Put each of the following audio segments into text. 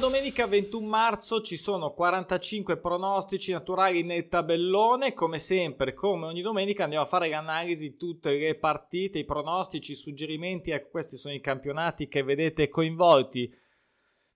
Domenica 21 marzo, ci sono 45 pronostici naturali nel tabellone, come sempre, come ogni domenica andiamo a fare l'analisi di tutte le partite, i pronostici, i suggerimenti, ecco questi sono i campionati che vedete coinvolti.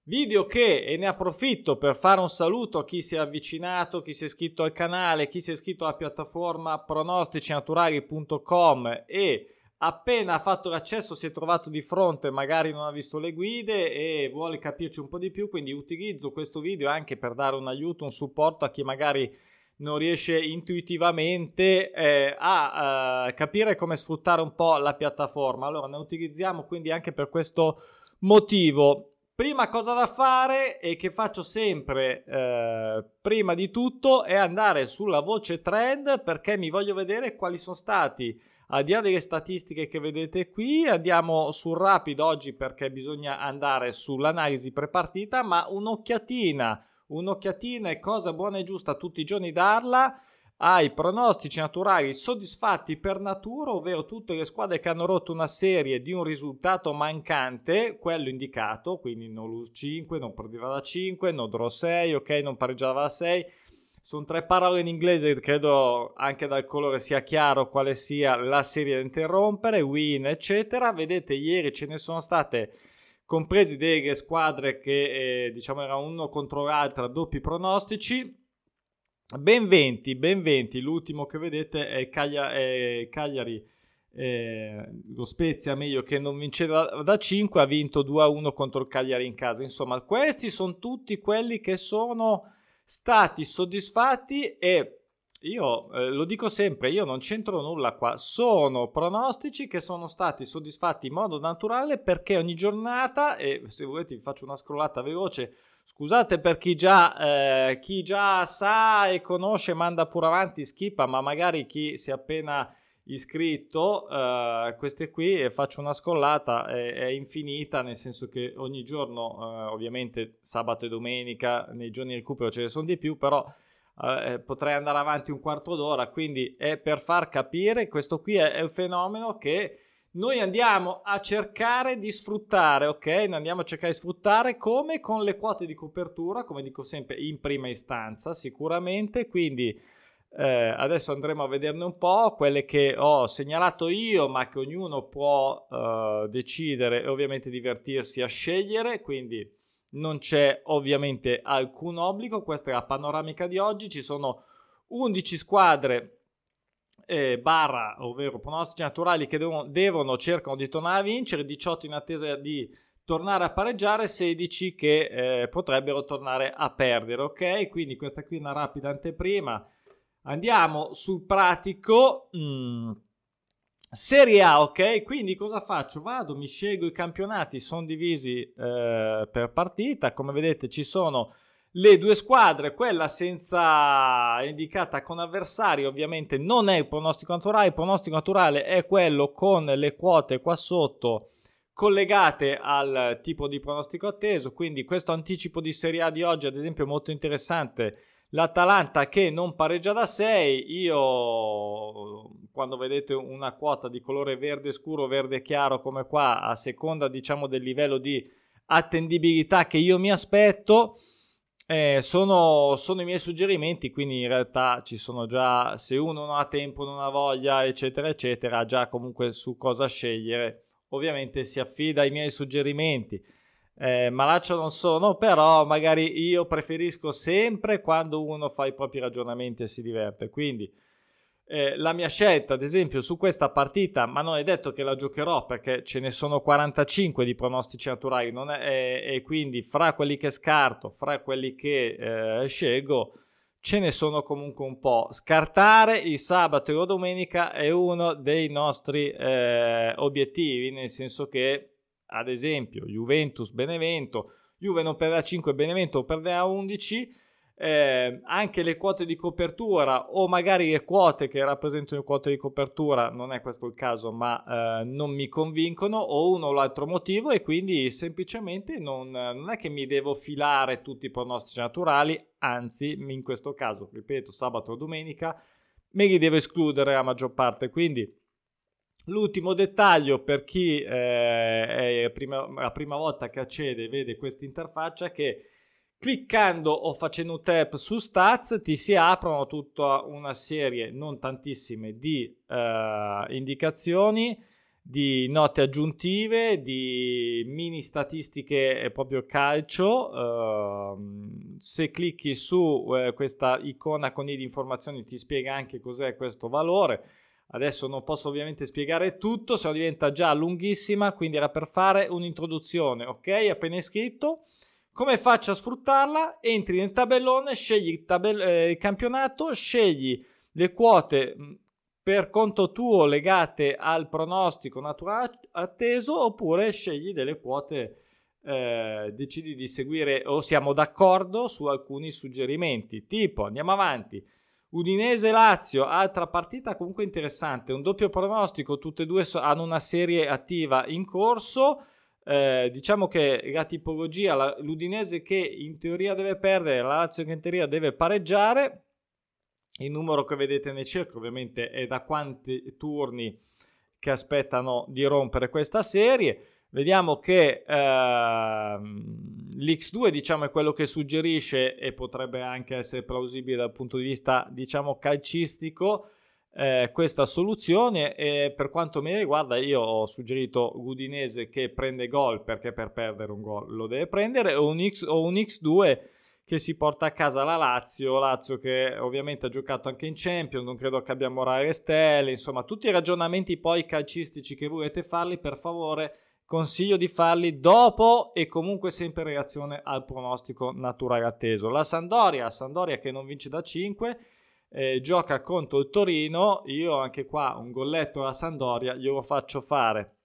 Video che, e ne approfitto per fare un saluto a chi si è avvicinato, chi si è iscritto al canale, chi si è iscritto alla piattaforma pronosticinaturali.com e appena fatto l'accesso si è trovato di fronte, magari non ha visto le guide e vuole capirci un po' di più, quindi utilizzo questo video anche per dare un aiuto, un supporto a chi magari non riesce intuitivamente eh, a uh, capire come sfruttare un po' la piattaforma. Allora ne utilizziamo quindi anche per questo motivo. Prima cosa da fare e che faccio sempre eh, prima di tutto è andare sulla voce trend perché mi voglio vedere quali sono stati al di là delle statistiche che vedete qui, andiamo sul rapido oggi perché bisogna andare sull'analisi prepartita, ma un'occhiatina, un'occhiatina è cosa buona e giusta tutti i giorni darla. Ai pronostici naturali soddisfatti per natura, ovvero tutte le squadre che hanno rotto una serie di un risultato mancante, quello indicato, quindi non lose 5, non perdeva da 5, non draw 6, ok, non pareggiava da 6 sono tre parole in inglese, credo anche dal colore sia chiaro quale sia la serie da interrompere, win, eccetera. Vedete, ieri ce ne sono state compresi delle squadre che eh, diciamo erano uno contro l'altra, doppi pronostici. Ben 20, ben 20. L'ultimo che vedete è, Caglia- è Cagliari. Eh, lo Spezia meglio che non vinceva da 5 ha vinto 2-1 contro il Cagliari in casa insomma questi sono tutti quelli che sono stati soddisfatti e io eh, lo dico sempre, io non c'entro nulla qua, sono pronostici che sono stati soddisfatti in modo naturale perché ogni giornata, e se volete vi faccio una scrollata veloce, scusate per chi già, eh, chi già sa e conosce manda pure avanti, schippa, ma magari chi si è appena iscritto, uh, queste qui faccio una scollata, è, è, infinita, nel senso che ogni giorno, uh, ovviamente sabato e domenica, nei giorni di recupero ce ne sono di più, però uh, potrei andare avanti un quarto d'ora, quindi è per far capire, questo qui è, è un fenomeno che noi andiamo a cercare di sfruttare, ok? Noi andiamo a cercare di sfruttare come con le quote di copertura, come dico sempre in prima istanza, sicuramente, quindi eh, adesso andremo a vederne un po', quelle che ho segnalato io, ma che ognuno può eh, decidere e ovviamente divertirsi a scegliere, quindi non c'è ovviamente alcun obbligo. Questa è la panoramica di oggi, ci sono 11 squadre eh, barra, ovvero pronostici naturali che devono, devono, cercano di tornare a vincere, 18 in attesa di tornare a pareggiare, 16 che eh, potrebbero tornare a perdere, ok? Quindi questa qui è una rapida anteprima Andiamo sul pratico. Mm. Serie A, ok? Quindi cosa faccio? Vado, mi scelgo i campionati, sono divisi eh, per partita. Come vedete ci sono le due squadre, quella senza indicata con avversari ovviamente non è il pronostico naturale, il pronostico naturale è quello con le quote qua sotto collegate al tipo di pronostico atteso, quindi questo anticipo di Serie A di oggi ad esempio è molto interessante L'Atalanta che non pareggia da 6, io quando vedete una quota di colore verde scuro, verde chiaro come qua, a seconda diciamo del livello di attendibilità che io mi aspetto, eh, sono, sono, i miei suggerimenti, quindi in realtà ci sono già, se uno non ha tempo, non ha voglia, eccetera, eccetera, già comunque su cosa scegliere. Ovviamente si affida ai miei suggerimenti eh, malaccio non sono, però magari io preferisco sempre quando uno fa i propri ragionamenti e si diverte. Quindi eh, la mia scelta, ad esempio, su questa partita, ma non è detto che la giocherò perché ce ne sono 45 di pronostici naturali, è, e quindi fra quelli che scarto, fra quelli che eh, scelgo, ce ne sono comunque un po'. Scartare il sabato e la domenica è uno dei nostri eh, obiettivi, nel senso che ad esempio Juventus Benevento, Juve non perderà 5, Benevento perderà 11, eh, anche le quote di copertura o magari le quote che rappresentano le quote di copertura, non è questo il caso, ma eh, non mi convincono o uno o l'altro motivo e quindi semplicemente non, non, è che mi devo filare tutti i pronostici naturali, anzi in questo caso, ripeto, sabato o domenica, me li devo escludere la maggior parte, quindi L'ultimo dettaglio per chi eh, è prima, la prima volta che accede e vede questa interfaccia è che cliccando o facendo un tap su stats ti si aprono tutta una serie, non tantissime, di eh, indicazioni, di note aggiuntive, di mini statistiche proprio calcio. Uh, se clicchi su uh, questa icona con i di informazioni ti spiega anche cos'è questo valore Adesso non posso ovviamente spiegare tutto, se no diventa già lunghissima, quindi era per fare un'introduzione, ok? Appena iscritto. Come faccio a sfruttarla? Entri nel tabellone, scegli il, tabell- eh, il campionato, scegli le quote per conto tuo legate al pronostico naturale atteso oppure scegli delle quote eh, decidi di seguire o siamo d'accordo su alcuni suggerimenti tipo andiamo avanti Udinese-Lazio, altra partita comunque interessante, un doppio pronostico, tutte e due hanno una serie attiva in corso. Eh, diciamo che la tipologia, la, l'Udinese che in teoria deve perdere, la Lazio che in teoria deve pareggiare. Il numero che vedete nel cerchio ovviamente è da quanti turni che aspettano di rompere questa serie. Vediamo che ehm, l'X2 diciamo, è quello che suggerisce e potrebbe anche essere plausibile dal punto di vista diciamo, calcistico eh, questa soluzione. E per quanto mi riguarda io ho suggerito Gudinese che prende gol perché per perdere un gol lo deve prendere o un, X, o un X2 che si porta a casa la Lazio, Lazio che ovviamente ha giocato anche in Champions, non credo che abbia morale stelle, insomma tutti i ragionamenti poi calcistici che volete farli per favore consiglio di farli dopo e comunque sempre in reazione al pronostico naturale atteso. La Sandoria, Sandoria che non vince da 5, eh, gioca contro il Torino, io anche qua un golletto alla Sandoria glielo faccio fare.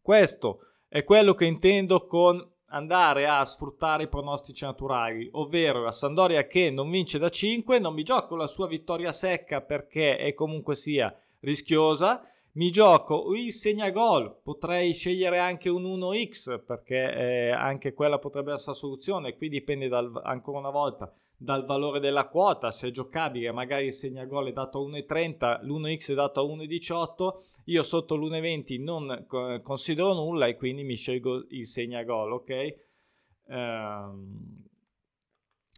Questo è quello che intendo con andare a sfruttare i pronostici naturali, ovvero la Sandoria che non vince da 5, non mi gioco la sua vittoria secca perché è comunque sia rischiosa, mi gioco il segnagol, potrei scegliere anche un 1x perché eh, anche quella potrebbe essere la soluzione, qui dipende dal, ancora una volta dal valore della quota, se è giocabile magari il segnagol è dato a 1,30, l'1x è dato a 1,18, io sotto l'1,20 non considero nulla e quindi mi scelgo il segnagol, ok? Ehm,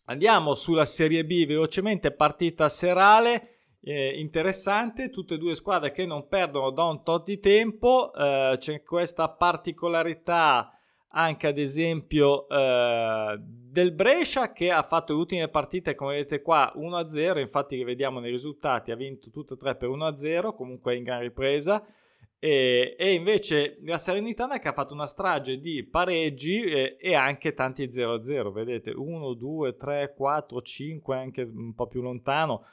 andiamo sulla Serie B velocemente, partita serale eh, interessante, tutte e due squadre che non perdono da un tot di tempo, eh, c'è questa particolarità anche ad esempio eh, del Brescia che ha fatto le ultime partite come vedete qua 1-0, infatti vediamo nei risultati ha vinto tutte e tre per 1-0, comunque in gran ripresa. E, e, invece la Serenitana che ha fatto una strage di pareggi e, e anche tanti 0-0, vedete 1, 2, 3, 4, 5, anche un po' più lontano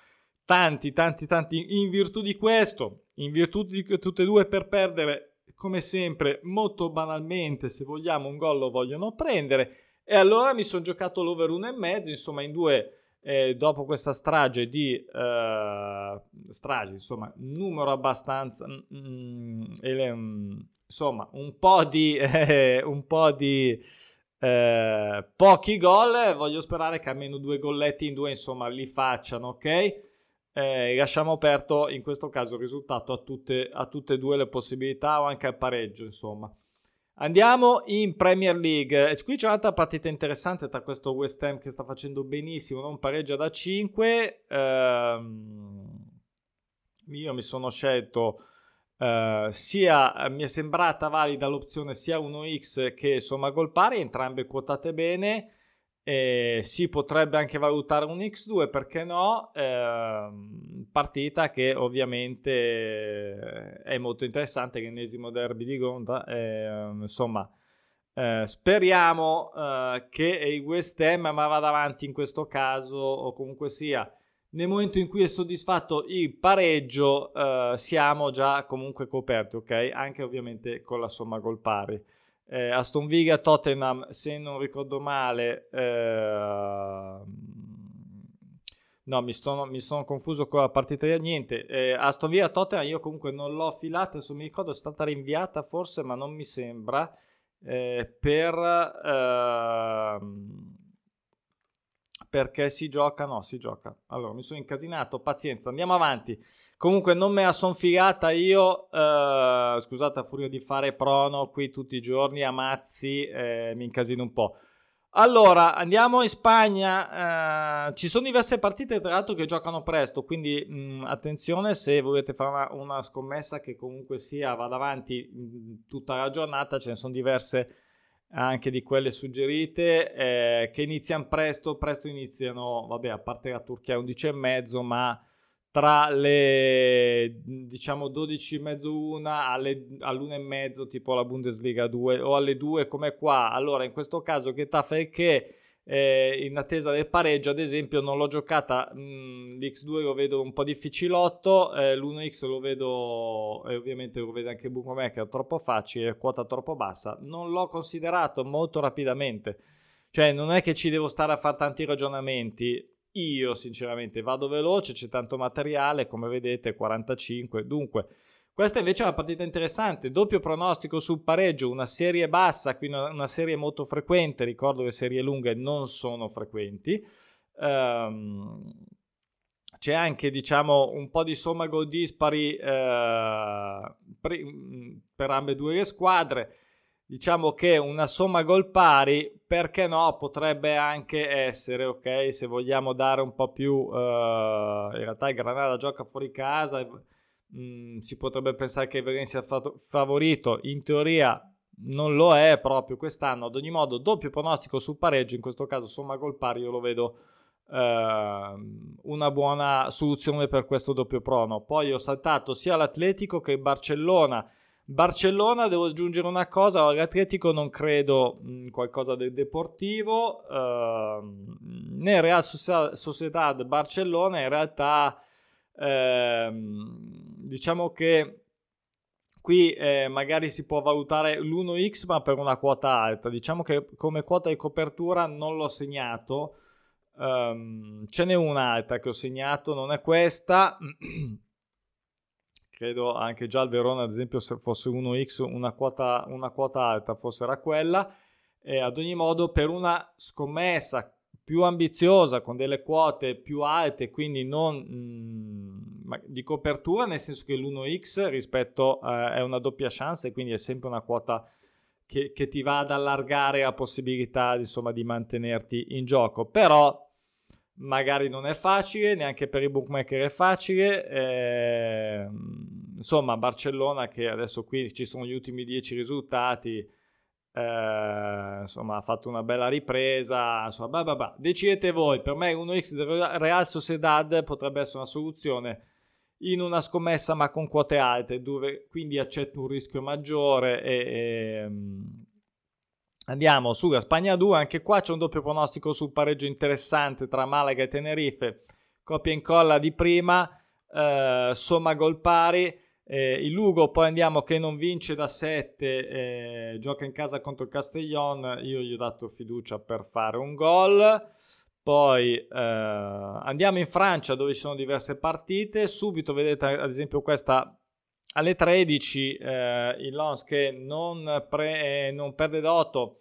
tanti, tanti, tanti, in virtù di questo, in virtù di tutte e due per perdere, come sempre, molto banalmente, se vogliamo un gol lo vogliono prendere, e allora mi sono giocato l'over 1,5, insomma in due, eh, dopo questa strage di, eh, strage, insomma, numero abbastanza, mm, mm, insomma, un po' di, eh, un po' di, eh, pochi gol, voglio sperare che almeno due golletti in due, insomma, li facciano, ok? Eh, lasciamo aperto in questo caso il risultato a tutte, a tutte e due le possibilità o anche al pareggio insomma Andiamo in Premier League. Qui c'è un'altra partita interessante tra questo West Ham che sta facendo benissimo, non pareggia da 5. Ehm, io mi sono scelto eh, sia mi è sembrata valida l'opzione sia 1x che somma gol pari, entrambe quotate bene. Eh, si potrebbe anche valutare un X2, perché no? Eh, partita che ovviamente è molto interessante, l'ennesimo derby di Gonda. Eh, insomma, eh, speriamo eh, che il West Ham vada avanti in questo caso, o comunque sia, nel momento in cui è soddisfatto il pareggio, eh, siamo già comunque coperti, ok? Anche ovviamente con la somma gol pari eh, Aston Villa Tottenham se non ricordo male eh, no mi sono, mi sono, confuso con la partita di niente eh, Aston Villa Tottenham io comunque non l'ho filata adesso mi ricordo è stata rinviata forse ma non mi sembra eh, per ehm, perché si gioca, no, si gioca. Allora, mi sono incasinato, pazienza, andiamo avanti. Comunque non me la son figata io, eh, scusate a furia di fare prono qui tutti i giorni, a mazzi, eh, mi incasino un po'. Allora, andiamo in Spagna, eh, ci sono diverse partite tra l'altro che giocano presto, quindi mh, mm, attenzione se volete fare una, una, scommessa che comunque sia vada avanti mh, mm, tutta la giornata, ce ne sono diverse anche di quelle suggerite eh, che iniziano presto, presto iniziano, vabbè a parte la Turchia 11 e mezzo, ma tra le diciamo 12 e mezzo una alle, all'una e mezzo tipo la Bundesliga 2 o alle 2 come qua. Allora in questo caso che taffa è che eh, in attesa del pareggio ad esempio non l'ho giocata mh, mm, l'X2 lo vedo un po' difficilotto eh, l'1X lo vedo e ovviamente lo vede anche Bookmaker troppo facile quota troppo bassa. Non l'ho considerato molto rapidamente. Cioè non è che ci devo stare a fare tanti ragionamenti io sinceramente vado veloce, c'è tanto materiale, come vedete 45. Dunque, questa invece è una partita interessante, doppio pronostico sul pareggio, una serie bassa, quindi una, serie molto frequente, ricordo che serie lunghe non sono frequenti. Um, c'è anche diciamo un po' di somma gol dispari eh, per ambedue le squadre diciamo che una somma gol pari, perché no, potrebbe anche essere, ok, se vogliamo dare un po' più, uh, in realtà il Granada gioca fuori casa, mh, mm, si potrebbe pensare che Valencia sia favorito, in teoria non lo è proprio quest'anno, ad ogni modo doppio pronostico sul pareggio, in questo caso somma gol pari, io lo vedo Uh, una buona soluzione per questo doppio prono. Poi ho saltato sia l'Atletico che il Barcellona Barcellona, devo aggiungere una cosa, l'Atletico non credo in qualcosa del deportivo, uh, né Real Sociedad Barcellona in realtà uh, diciamo che qui eh, magari si può valutare l'1x ma per una quota alta, diciamo che come quota di copertura non l'ho segnato, um, ce n'è una alta che ho segnato, non è questa. credo anche già il Verona ad esempio se fosse 1x una quota, una quota alta fosse era quella. E ad ogni modo per una scommessa più ambiziosa con delle quote più alte quindi non mh, mm, di copertura nel senso che l'1x rispetto eh, è una doppia chance e quindi è sempre una quota che, che ti va ad allargare la possibilità insomma di mantenerti in gioco. Però magari non è facile, neanche per i bookmaker è facile. Eh, insomma, Barcellona che adesso qui ci sono gli ultimi 10 risultati, eh, insomma, ha fatto una bella ripresa. Insomma, bah, bah, bah. decidete voi. Per me 1x del Real Sociedad potrebbe essere una soluzione in una scommessa ma con quote alte, dove quindi accetto un rischio maggiore e, e Andiamo sulla Spagna 2, anche qua c'è un doppio pronostico sul pareggio interessante tra Malaga e Tenerife, coppia incolla di prima, eh, somma gol pari, eh, il Lugo poi andiamo che non vince da 7, eh, gioca in casa contro il Castellon, io gli ho dato fiducia per fare un gol. Poi eh, andiamo in Francia dove ci sono diverse partite, subito vedete ad esempio questa alle 13 eh, il Lons che non, pre, eh, non perde d'8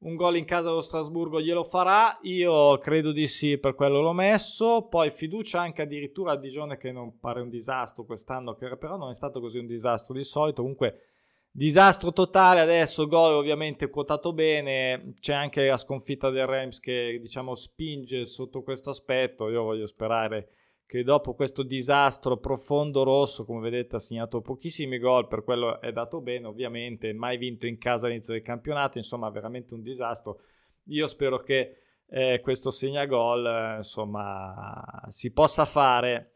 un gol in casa allo Strasburgo glielo farà io credo di sì per quello l'ho messo poi fiducia anche addirittura a Digione che non pare un disastro quest'anno che però non è stato così un disastro di solito comunque disastro totale adesso gol ovviamente quotato bene c'è anche la sconfitta del Rams che diciamo spinge sotto questo aspetto io voglio sperare che dopo questo disastro profondo rosso, come vedete, ha segnato pochissimi gol, per quello è dato bene, ovviamente, mai vinto in casa all'inizio del campionato, insomma, veramente un disastro. Io spero che eh, questo segna gol, eh, insomma, si possa fare.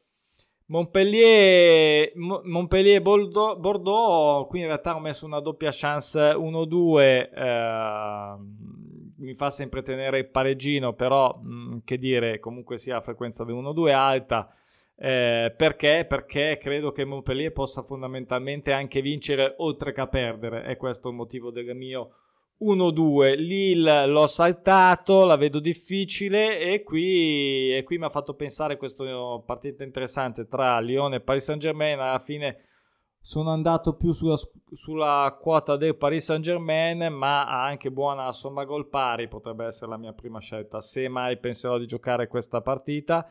Montpellier, Montpellier Bordeaux, Bordeaux, qui in realtà ho messo una doppia chance 1-2. Eh, mi fa sempre tenere il pareggino, però mh, mm, che dire, comunque sia la frequenza del 1-2 alta. Eh, perché? Perché credo che Montpellier possa fondamentalmente anche vincere oltre che perdere. È questo il motivo del mio 1-2. Lille l'ho saltato, la vedo difficile e qui, e qui mi ha fatto pensare questa partita interessante tra Lione e Paris Saint Germain. Alla fine sono andato più sulla, sulla, quota del Paris Saint Germain, ma ha anche buona somma gol pari, potrebbe essere la mia prima scelta, se mai penserò di giocare questa partita.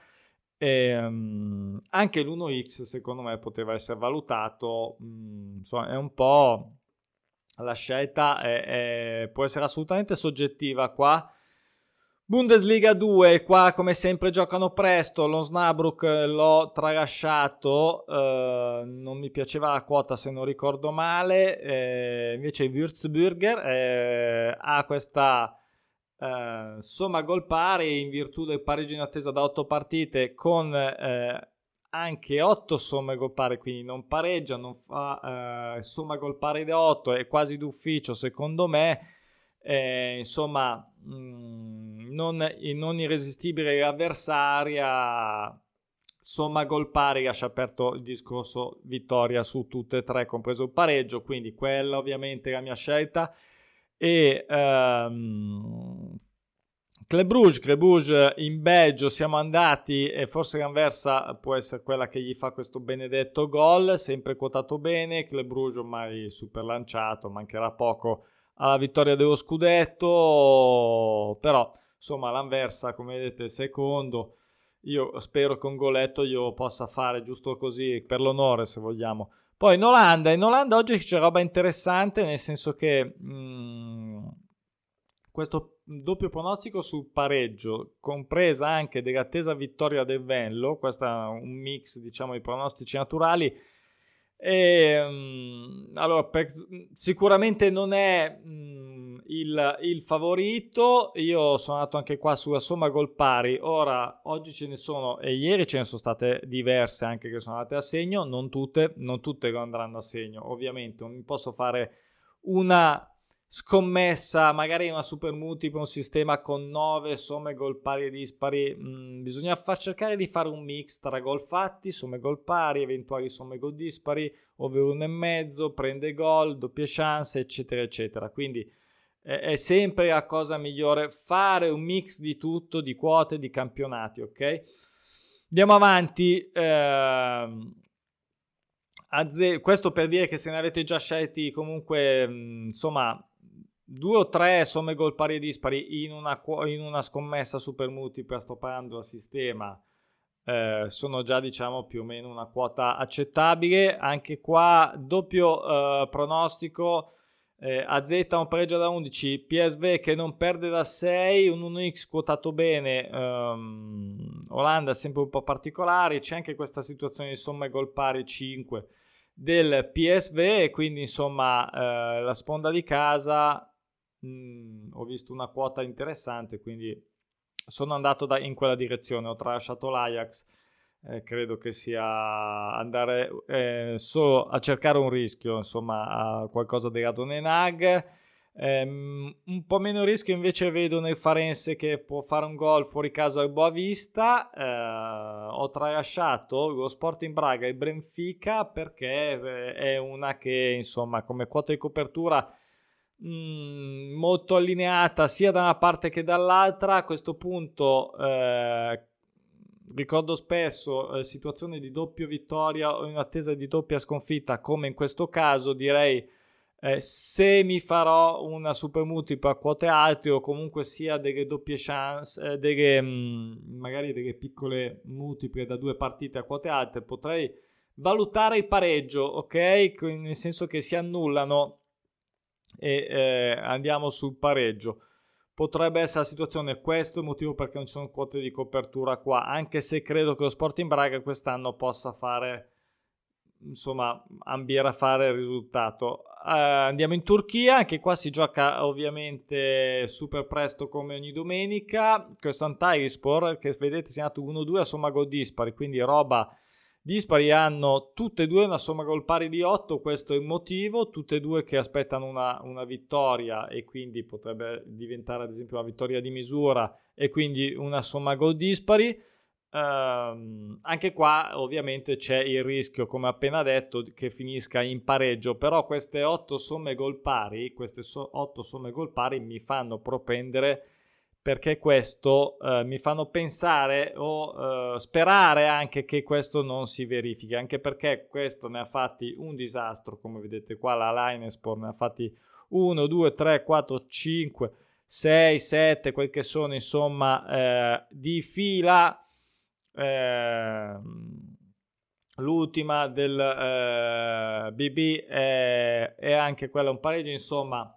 E, um, anche l'1x secondo me poteva essere valutato, um, insomma è un po' la scelta, è, è, può essere assolutamente soggettiva qua Bundesliga 2, qua come sempre giocano presto, lo Snabruck l'ho tralasciato, eh, non mi piaceva la quota se non ricordo male, eh, invece Würzburger eh, ha questa eh, somma gol pari in virtù del pareggio in attesa da 8 partite con eh, anche 8 somme gol pari, quindi non pareggia, non fa eh, somma gol pari da 8, è quasi d'ufficio secondo me, insomma... Mh, mm, non, non irresistibile l'avversaria, somma gol pari lascia aperto il discorso vittoria su tutte e tre, compreso il pareggio, quindi quella ovviamente è la mia scelta. E um, Club Brugge, Club Brugge in Belgio siamo andati e forse l'Anversa può essere quella che gli fa questo benedetto gol, sempre quotato bene, Club Brugge ormai super lanciato, mancherà poco alla vittoria dello scudetto, però insomma l'Anversa come vedete secondo. Io spero che un goletto io possa fare giusto così per l'onore se vogliamo. Poi in Olanda in Olanda oggi c'è roba interessante nel senso che mh, mm, questo doppio pronostico sul pareggio compresa anche dell'attesa vittoria del Venlo questo è un mix diciamo di pronostici naturali e, um, allora, per, sicuramente non è um, il, il, favorito. Io sono andato anche qua sulla somma gol pari. Ora, oggi ce ne sono, e ieri ce ne sono state diverse anche che sono andate a segno. Non tutte, non tutte andranno a segno. Ovviamente, non posso fare una scommessa, magari una super multipla, un sistema con 9 somme gol pari e dispari, mm, bisogna far cercare di fare un mix tra gol fatti, somme gol pari, eventuali somme gol dispari, over 1,5, prende gol, doppie chance, eccetera, eccetera. Quindi eh, è sempre la cosa migliore fare un mix di tutto, di quote, di campionati, ok? Andiamo avanti. Ehm, questo per dire che se ne avete già scelti comunque, mm, insomma, due o tre somme gol pari e dispari in una, in una scommessa super multipla, sto parlando a sistema, eh, sono già diciamo più o meno una quota accettabile. Anche qua doppio eh, pronostico. Eh, AZ un pareggio da 11, PSV che non perde da 6, un 1x quotato bene, um, Olanda sempre un po' particolari, c'è anche questa situazione di somme gol pari 5 del PSV quindi insomma eh, la sponda di casa mh, mm, ho visto una quota interessante, quindi sono andato da, in quella direzione, ho tralasciato l'Ajax, eh, credo che sia andare eh, solo a cercare un rischio, insomma, a qualcosa di Radonenag. Um, un po' meno rischio invece vedo nel Farense che può fare un gol fuori casa al Boavista. Uh, ho tralasciato lo Sporting Braga e Benfica perché eh, è una che insomma come quota di copertura Mm, molto allineata sia da una parte che dall'altra. A questo punto eh, ricordo spesso eh, situazioni di doppia vittoria o in attesa di doppia sconfitta, come in questo caso, direi eh, se mi farò una super multipla a quote alte o comunque sia delle doppie chance, eh, delle, mm, magari delle piccole multiple da due partite a quote alte, potrei valutare il pareggio, ok? Nel senso che si annullano e eh, andiamo sul pareggio. Potrebbe essere la situazione, questo il motivo perché non ci sono quote di copertura qua, anche se credo che lo Sporting Braga quest'anno possa fare, insomma, ambire a fare il risultato. Uh, andiamo in Turchia, anche qua si gioca ovviamente super presto come ogni domenica. Questo Antalyaspor che vedete andato 1-2 a somma gol dispari, quindi roba dispari hanno tutte e due una somma gol pari di 8, questo è il motivo, tutte e due che aspettano una, una, vittoria e quindi potrebbe diventare ad esempio una vittoria di misura e quindi una somma gol dispari. Um, anche qua ovviamente c'è il rischio, come appena detto, che finisca in pareggio, però queste 8 somme gol pari, queste so- 8 somme gol pari mi fanno propendere perché questo eh, mi fanno pensare o eh, sperare anche che questo non si verifichi, anche perché questo ne ha fatti un disastro, come vedete qua la Linesport ne ha fatti 1, 2, 3, 4, 5, 6, 7, quel che sono insomma eh, di fila. Eh, l'ultima del eh, BB è, è anche quella un pareggio, insomma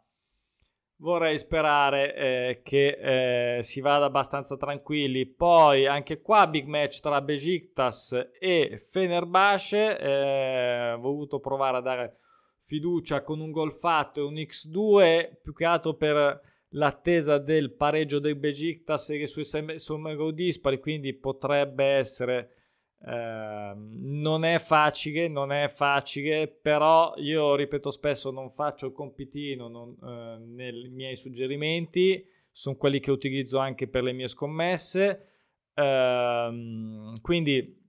vorrei sperare eh, che eh, si vada abbastanza tranquilli. Poi anche qua big match tra Besiktas e Fenerbahce. Eh, voluto provare a dare fiducia con un gol fatto e un X2 più che altro per l'attesa del pareggio del Besiktas sui sono dispari quindi potrebbe essere eh, non è facile, non è facile, però io ripeto spesso non faccio il compitino non, eh, nei miei suggerimenti, sono quelli che utilizzo anche per le mie scommesse, eh, quindi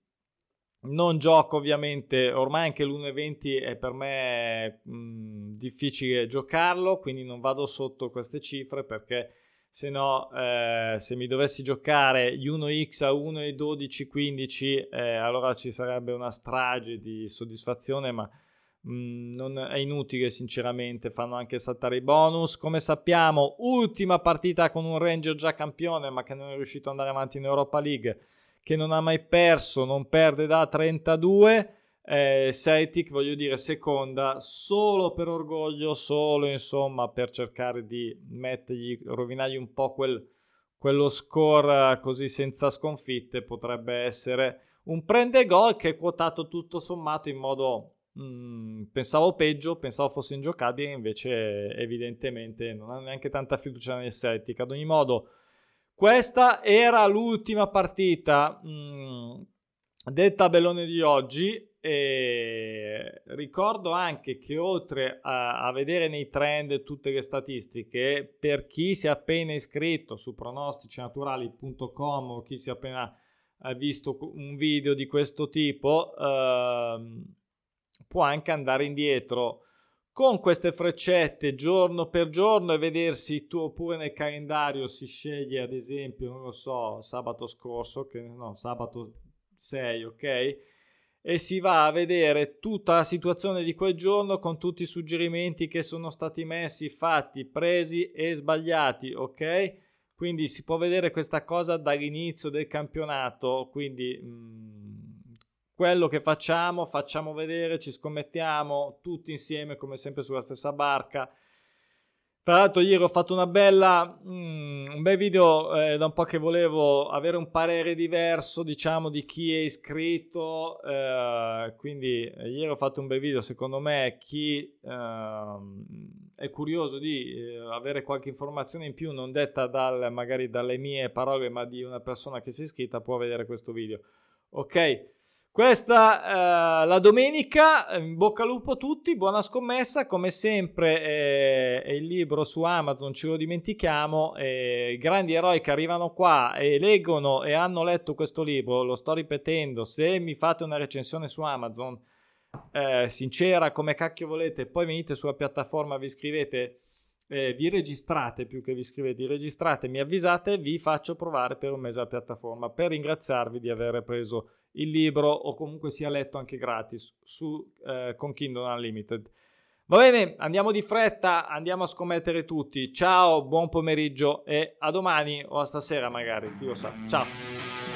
non gioco ovviamente, ormai anche l'1.20 è per me mh, difficile giocarlo, quindi non vado sotto queste cifre perché se no eh, se mi dovessi giocare gli 1x a 1 e 12 15 eh, allora ci sarebbe una strage di soddisfazione ma mh, mm, non è inutile sinceramente. Fanno anche saltare i bonus. Come sappiamo ultima partita con un Ranger già campione ma che non è riuscito ad andare avanti in Europa League che non ha mai perso non perde da 32 eh, Celtic, voglio dire, seconda solo per orgoglio, solo insomma per cercare di mettergli, rovinargli un po' quel, quello score così senza sconfitte. Potrebbe essere un prende gol che è quotato tutto sommato in modo mh, mm, pensavo peggio, pensavo fosse ingiocabile, invece evidentemente non ha neanche tanta fiducia nel Celtic. Ad ogni modo, questa era l'ultima partita. Mh, mm, del tabellone di oggi e ricordo anche che oltre a, a, vedere nei trend tutte le statistiche, per chi si è appena iscritto su pronosticinaturali.com o chi si è appena visto un video di questo tipo, eh, può anche andare indietro con queste freccette giorno per giorno e vedersi tu oppure nel calendario si sceglie ad esempio, non lo so, sabato scorso, che no, sabato 6, ok? E si va a vedere tutta la situazione di quel giorno con tutti i suggerimenti che sono stati messi, fatti, presi e sbagliati, ok? Quindi si può vedere questa cosa dall'inizio del campionato, quindi mh, mm, quello che facciamo, facciamo vedere, ci scommettiamo tutti insieme come sempre sulla stessa barca tra l'altro ieri ho fatto una bella, mm, un bel video eh, da un po' che volevo avere un parere diverso, diciamo, di chi è iscritto, eh, quindi eh, ieri ho fatto un bel video, secondo me chi ehm, è curioso di eh, avere qualche informazione in più, non detta dal, magari dalle mie parole, ma di una persona che si è iscritta, può vedere questo video. Ok? Questa eh, la domenica, in bocca al lupo a tutti, buona scommessa, come sempre eh, il libro su Amazon, ce lo dimentichiamo, eh, grandi eroi che arrivano qua e leggono e hanno letto questo libro, lo sto ripetendo, se mi fate una recensione su Amazon, eh, sincera come cacchio volete, poi venite sulla piattaforma, vi iscrivete, eh, vi registrate più che vi iscrivete, registrate, mi avvisate, vi faccio provare per un mese la piattaforma per ringraziarvi di aver preso il libro o comunque sia letto anche gratis su, eh, con Kindle Unlimited. Va bene, andiamo di fretta, andiamo a scommettere tutti. Ciao, buon pomeriggio e a domani o a stasera magari, chi lo sa. Ciao.